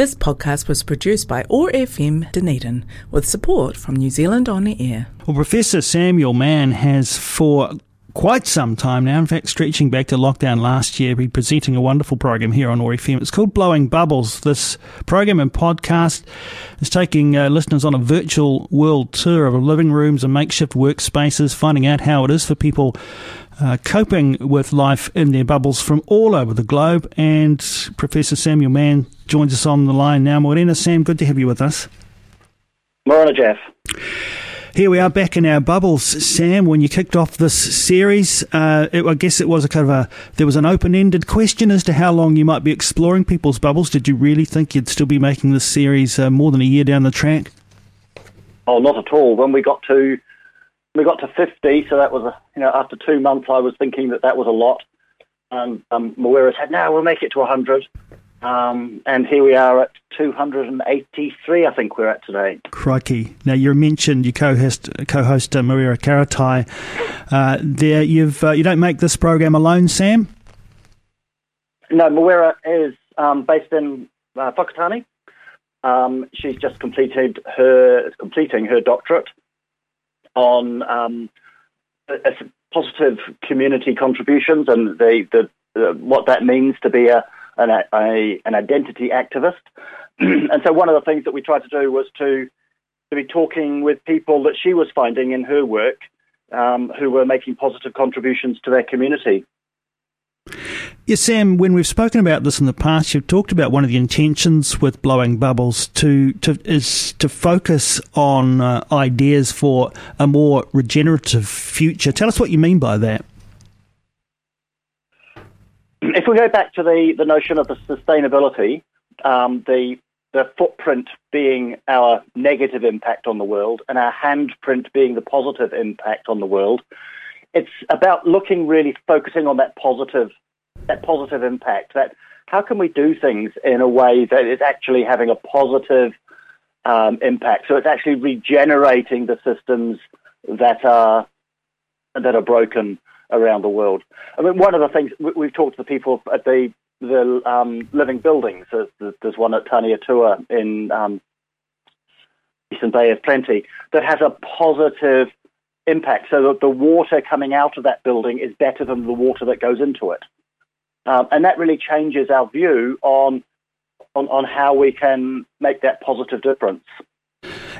This podcast was produced by OAR FM Dunedin with support from New Zealand On Air. Well, Professor Samuel Mann has for quite some time now, in fact, stretching back to lockdown last year, been presenting a wonderful program here on OAR FM. It's called Blowing Bubbles. This program and podcast is taking uh, listeners on a virtual world tour of living rooms and makeshift workspaces, finding out how it is for people uh, coping with life in their bubbles from all over the globe. And Professor Samuel Mann joins us on the line now. Morena, Sam, good to have you with us. Morena, Jeff. Here we are back in our bubbles, Sam. When you kicked off this series, uh, it, I guess it was a kind of a there was an open-ended question as to how long you might be exploring people's bubbles. Did you really think you'd still be making this series uh, more than a year down the track? Oh, not at all. When we got to we got to 50, so that was, a, you know, after two months, I was thinking that that was a lot. And um, Mawera said, no, we'll make it to 100. Um, and here we are at 283, I think we're at today. Crikey. Now, you mentioned you co-host, co-host uh, Mawera Karetai. Uh, there, you've, uh, you don't make this program alone, Sam? No, Mawera is um, based in uh, Whakatane. Um, she's just completed her completing her doctorate on um, positive community contributions and the, the, the, what that means to be a, an, a, an identity activist. and so one of the things that we tried to do was to, to be talking with people that she was finding in her work um, who were making positive contributions to their community. Yes, Sam, when we've spoken about this in the past, you've talked about one of the intentions with blowing bubbles to, to is to focus on uh, ideas for a more regenerative future. Tell us what you mean by that. If we go back to the, the notion of the sustainability, um, the the footprint being our negative impact on the world and our handprint being the positive impact on the world, it's about looking really focusing on that positive that positive impact. That how can we do things in a way that is actually having a positive um, impact? So it's actually regenerating the systems that are that are broken around the world. I mean, one of the things we've talked to the people at the the um, living buildings. There's, there's, one at Taneatua in um, Eastern Bay of Plenty that has a positive impact. So that the water coming out of that building is better than the water that goes into it. Um, and that really changes our view on, on, on how we can make that positive difference.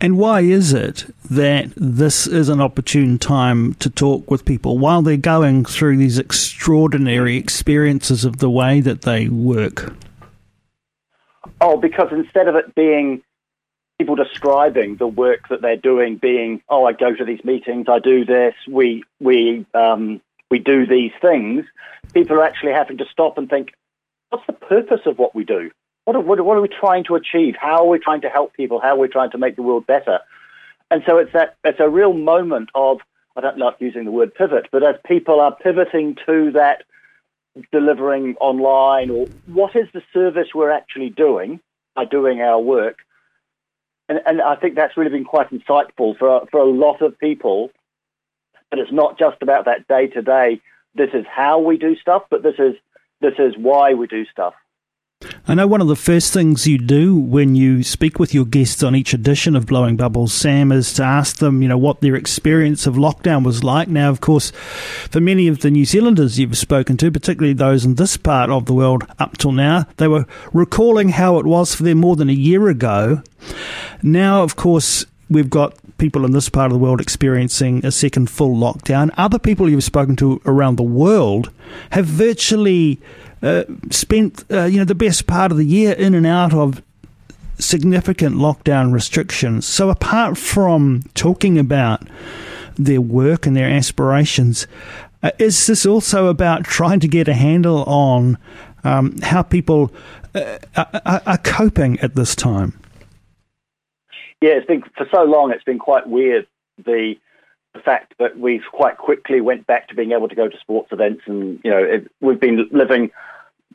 And why is it that this is an opportune time to talk with people while they're going through these extraordinary experiences of the way that they work? Oh, because instead of it being people describing the work that they're doing, being, oh, I go to these meetings, I do this, we we um, we do these things, people are actually having to stop and think, what's the purpose of what we do? What are, what, what are we trying to achieve? How are we trying to help people? How are we trying to make the world better? And so it's that it's a real moment of I don't like using the word pivot, but as people are pivoting to that delivering online or what is the service we're actually doing by doing our work. And, and I think that's really been quite insightful for, for a lot of people. But it's not just about that day to day this is how we do stuff, but this is this is why we do stuff. I know one of the first things you do when you speak with your guests on each edition of Blowing Bubbles, Sam, is to ask them, you know, what their experience of lockdown was like. Now, of course, for many of the New Zealanders you've spoken to, particularly those in this part of the world up till now, they were recalling how it was for them more than a year ago. Now, of course, we've got people in this part of the world experiencing a second full lockdown. Other people you've spoken to around the world have virtually uh, spent uh, you know the best part of the year in and out of significant lockdown restrictions. So apart from talking about their work and their aspirations, uh, is this also about trying to get a handle on um, how people uh, are, are coping at this time? Yeah, it's been for so long. It's been quite weird the the fact that we've quite quickly went back to being able to go to sports events, and you know it, we've been living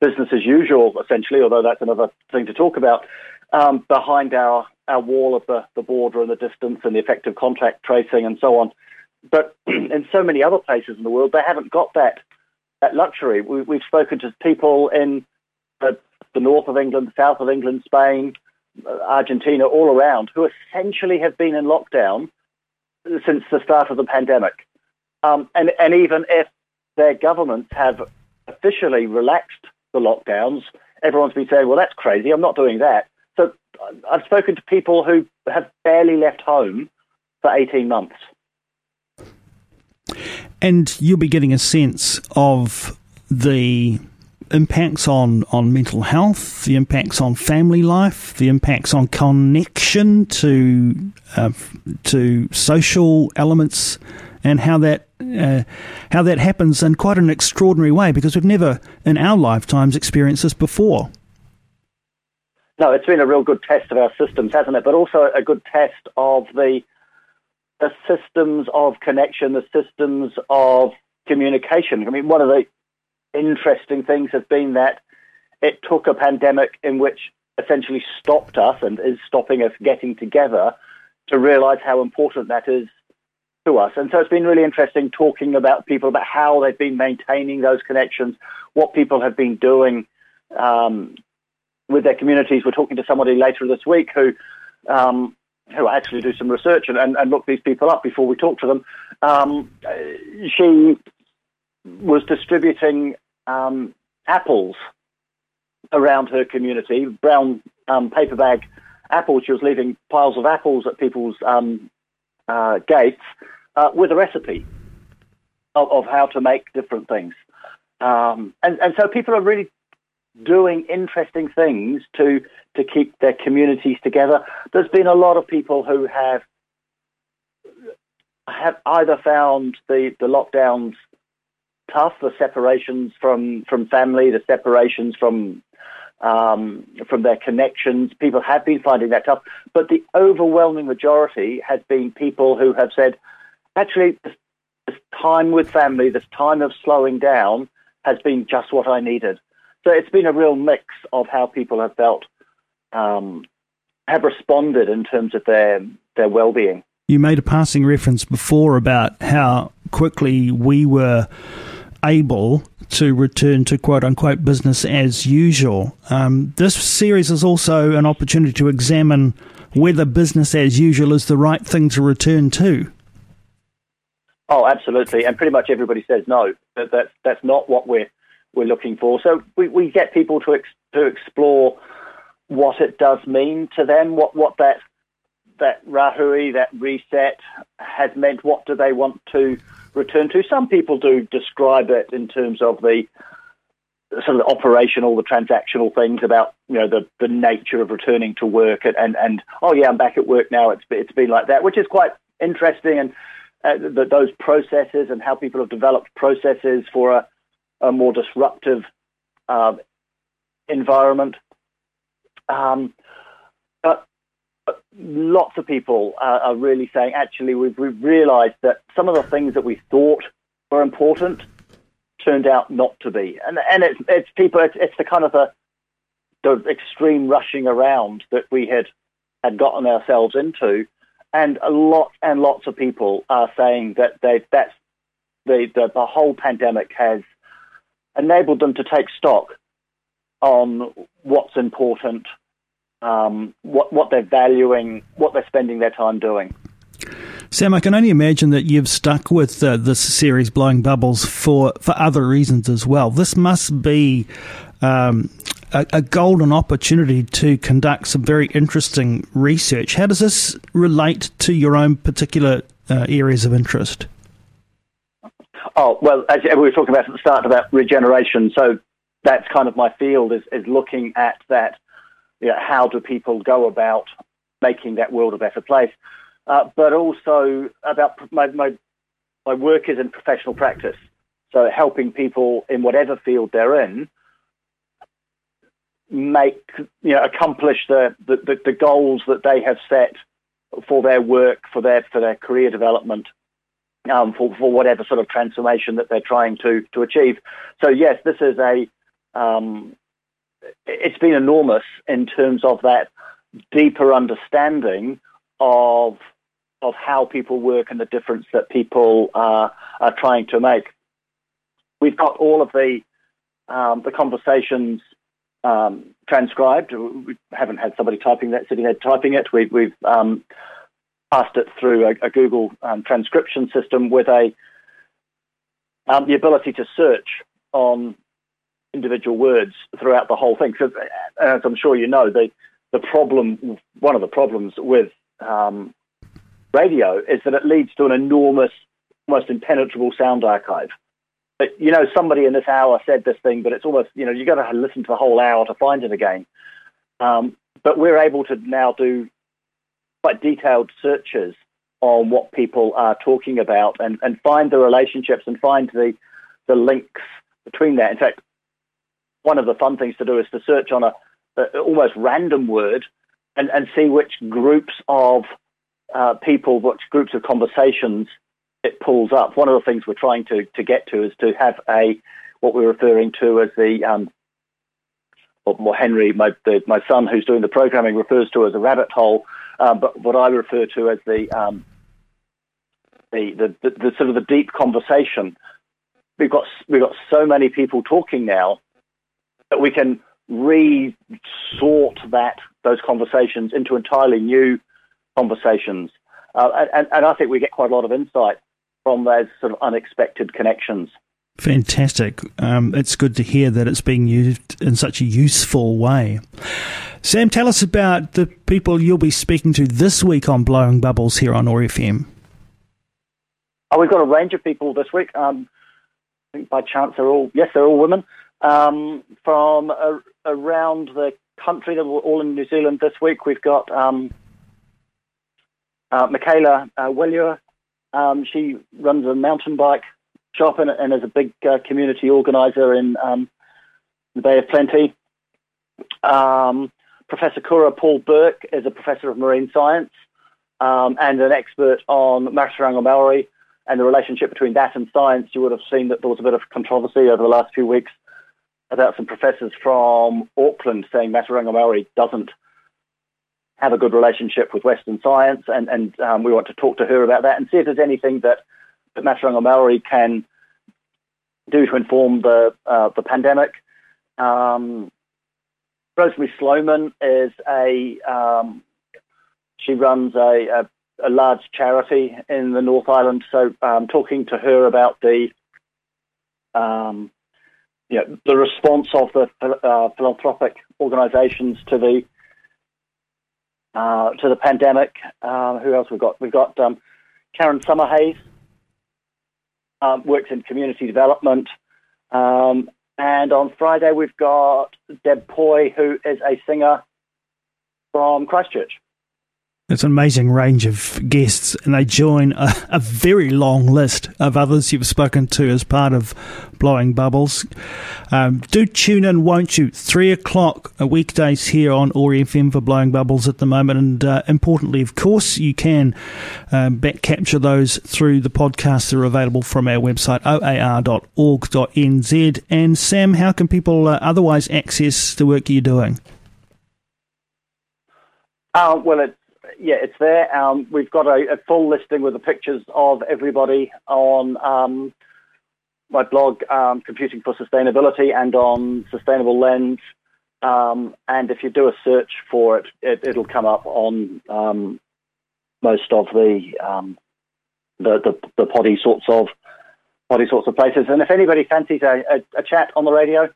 business as usual essentially. Although that's another thing to talk about. Um, behind our our wall of the the border and the distance and the effective contact tracing and so on. But in so many other places in the world, they haven't got that that luxury. We, have spoken to people in uh, the north of England, south of England, Spain, Argentina, all around, who essentially have been in lockdown since the start of the pandemic. Um, and, and even if their governments have officially relaxed the lockdowns, everyone's been saying, well, that's crazy, I'm not doing that. So I've spoken to people who have barely left home for 18 months. And you'll be getting a sense of the impacts on, on mental health, the impacts on family life, the impacts on connection to uh, to social elements, and how that uh, how that happens in quite an extraordinary way because we've never in our lifetimes experienced this before. No, it's been a real good test of our systems, hasn't it? But also a good test of the the systems of connection, the systems of communication. I mean, one of the interesting things have been that it took a pandemic in which essentially stopped us and is stopping us getting together to realize how important that is to us. And so it's been really interesting talking about people about how they've been maintaining those connections, what people have been doing um, with their communities. We're talking to somebody later this week who um, who actually do some research and, and, and, look these people up before we talk to them. Um, she was distributing um, apples around her community, brown um, paper bag apples. She was leaving piles of apples at people's um, uh, gates uh, with a recipe of, of, how to make different things. Um, and, and so people are really doing interesting things to to keep their communities together. There's been a lot of people who have have either found the, the lockdowns tough, the separations from, from family, the separations from um, from their connections. People have been finding that tough, but the overwhelming majority has been people who have said, actually, this, this time with family, this time of slowing down, has been just what I needed. So it's been a real mix of how people have felt, um, have responded in terms of their their well-being. You made a passing reference before about how quickly we were able to return to quote unquote business as usual. Um, this series is also an opportunity to examine whether business as usual is the right thing to return to. Oh, absolutely, and pretty much everybody says no. That that's that's not what we're we're looking for. So we, we get people to ex, to explore what it does mean to them, what what that that rahui, that reset has meant. What do they want to return to? Some people do describe it in terms of the sort of the operational, the transactional things about you know the the nature of returning to work and and, and oh yeah, I'm back at work now. It's it's been like that, which is quite interesting and. Uh, the, those processes and how people have developed processes for a, a more disruptive uh, environment. Um, lots of people are, are really saying, actually, we've, we've realized that some of the things that we thought were important turned out not to be. And, and it's, it's people, it's, it's the kind of the, the extreme rushing around that we had, had gotten ourselves into. And a lot and lots of people are saying that they, that's the, the, the whole pandemic has enabled them to take stock on what's important, um, what, what they're valuing, what they're spending their time doing. Sam, I can only imagine that you've stuck with uh, this series, Blowing Bubbles, for, for other reasons as well. This must be um, a, a, golden opportunity to conduct some very interesting research. How does this relate to your own particular uh, areas of interest? Oh, well, as we were talking about at the start about regeneration, so that's kind of my field is, is looking at that. You know, how do people go about making that world a better place? Uh, but also about my, my, my work is in professional practice. So helping people in whatever field they're in make, you know, accomplish the, the, the, goals that they have set for their work, for their, for their career development um, for, for whatever sort of transformation that they're trying to, to achieve. So, yes, this is a, um, it's been enormous in terms of that deeper understanding of, of how people work and the difference that people uh, are trying to make. We've got all of the, um, the conversations um, transcribed. We haven't had somebody typing that, sitting there typing it. We, we've um, passed it through a, a Google um, transcription system with a um, the ability to search on individual words throughout the whole thing. So, as I'm sure you know, the the problem, one of the problems with um, radio is that it leads to an enormous, almost impenetrable sound archive. But, you know, somebody in this hour said this thing, but it's almost, you know, you've got to listen to the whole hour to find it again. Um, but we're able to now do quite detailed searches on what people are talking about and, and find the relationships and find the, the links between that. In fact, one of the fun things to do is to search on a, a almost random word and, and see which groups of uh, people, which groups of conversations it pulls up. One of the things we're trying to, to get to is to have a what we're referring to as the um, or Henry, my the, my son who's doing the programming refers to as a rabbit hole, um, but what I refer to as the, um, the, the, the the sort of the deep conversation. We've got we've got so many people talking now that we can re-sort that those conversations into entirely new conversations. Uh, and, and, I think we get quite a lot of insight from those sort of unexpected connections. Fantastic. Um, it's good to hear that it's being used in such a useful way. Sam, tell us about the people you'll be speaking to this week on Blowing Bubbles here on OAR FM. Oh, we've got a range of people this week. Um, I think by chance they're all, yes, they're all women um, from a, around the country. They're all in New Zealand this week. We've got um, uh, Michaela uh, Um, she runs a mountain bike shop and, and is a big uh, community organizer in um, the Bay of Plenty. Um, professor Kura Paul-Burke is a professor of marine science um, and an expert on Matauranga Maori and the relationship between that and science. You would have seen that there was a bit of controversy over the last few weeks about some professors from Auckland saying Matauranga Maori doesn't have a good relationship with Western science, and, and um, we want to talk to her about that and see if there's anything that, that Matauranga Maori can do to inform the uh, the pandemic. Um, Rosemary Sloman is a um, she runs a, a, a, large charity in the North Island, so um, talking to her about the um, you know, the response of the uh, philanthropic organisations to the uh, to the pandemic. Uh, who else we've got? We've got um, Karen Summerhays, um, works in community development. Um, and on Friday, we've got Deb Poy, who is a singer from Christchurch. It's an amazing range of guests, and they join a, a, very long list of others you've spoken to as part of Blowing Bubbles. Um, do tune in, won't you? Three o'clock weekdays here on OAR FM for Blowing Bubbles at the moment, and uh, importantly, of course, you can um, back capture those through the podcasts that are available from our website oar.org.nz. And Sam, how can people uh, otherwise access the work you're doing? Uh, well, it's yeah, it's there. Um, we've got a, a, full listing with the pictures of everybody on um, my blog, um, Computing for Sustainability, and on Sustainable Lens. Um, and if you do a search for it, it will come up on um, most of the, um, the, the the poddy sorts of poddy sorts of places. And if anybody fancies a, a, a chat on the radio,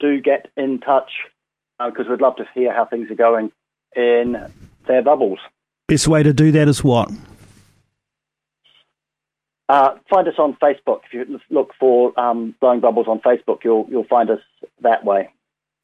do get in touch because uh, we'd love to hear how things are going in their bubbles. Best way to do that is what? Uh, find us on Facebook. If you look for um, Blowing Bubbles on Facebook, you'll you'll find us that way.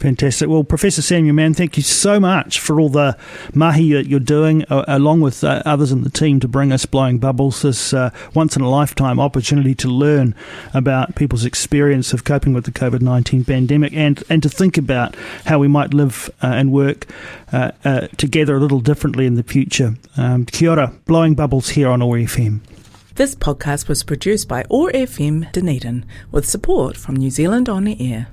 Fantastic. Well, Professor Samuel Mann, thank you so much for all the mahi that you're doing, uh, along with uh, others in the team, to bring us blowing bubbles. This uh, once in a lifetime opportunity to learn about people's experience of coping with the COVID 19 pandemic and, and to think about how we might live uh, and work uh, uh, together a little differently in the future. Um, kia ora, blowing bubbles here on OAR FM. This podcast was produced by OAR FM Dunedin with support from New Zealand On the Air.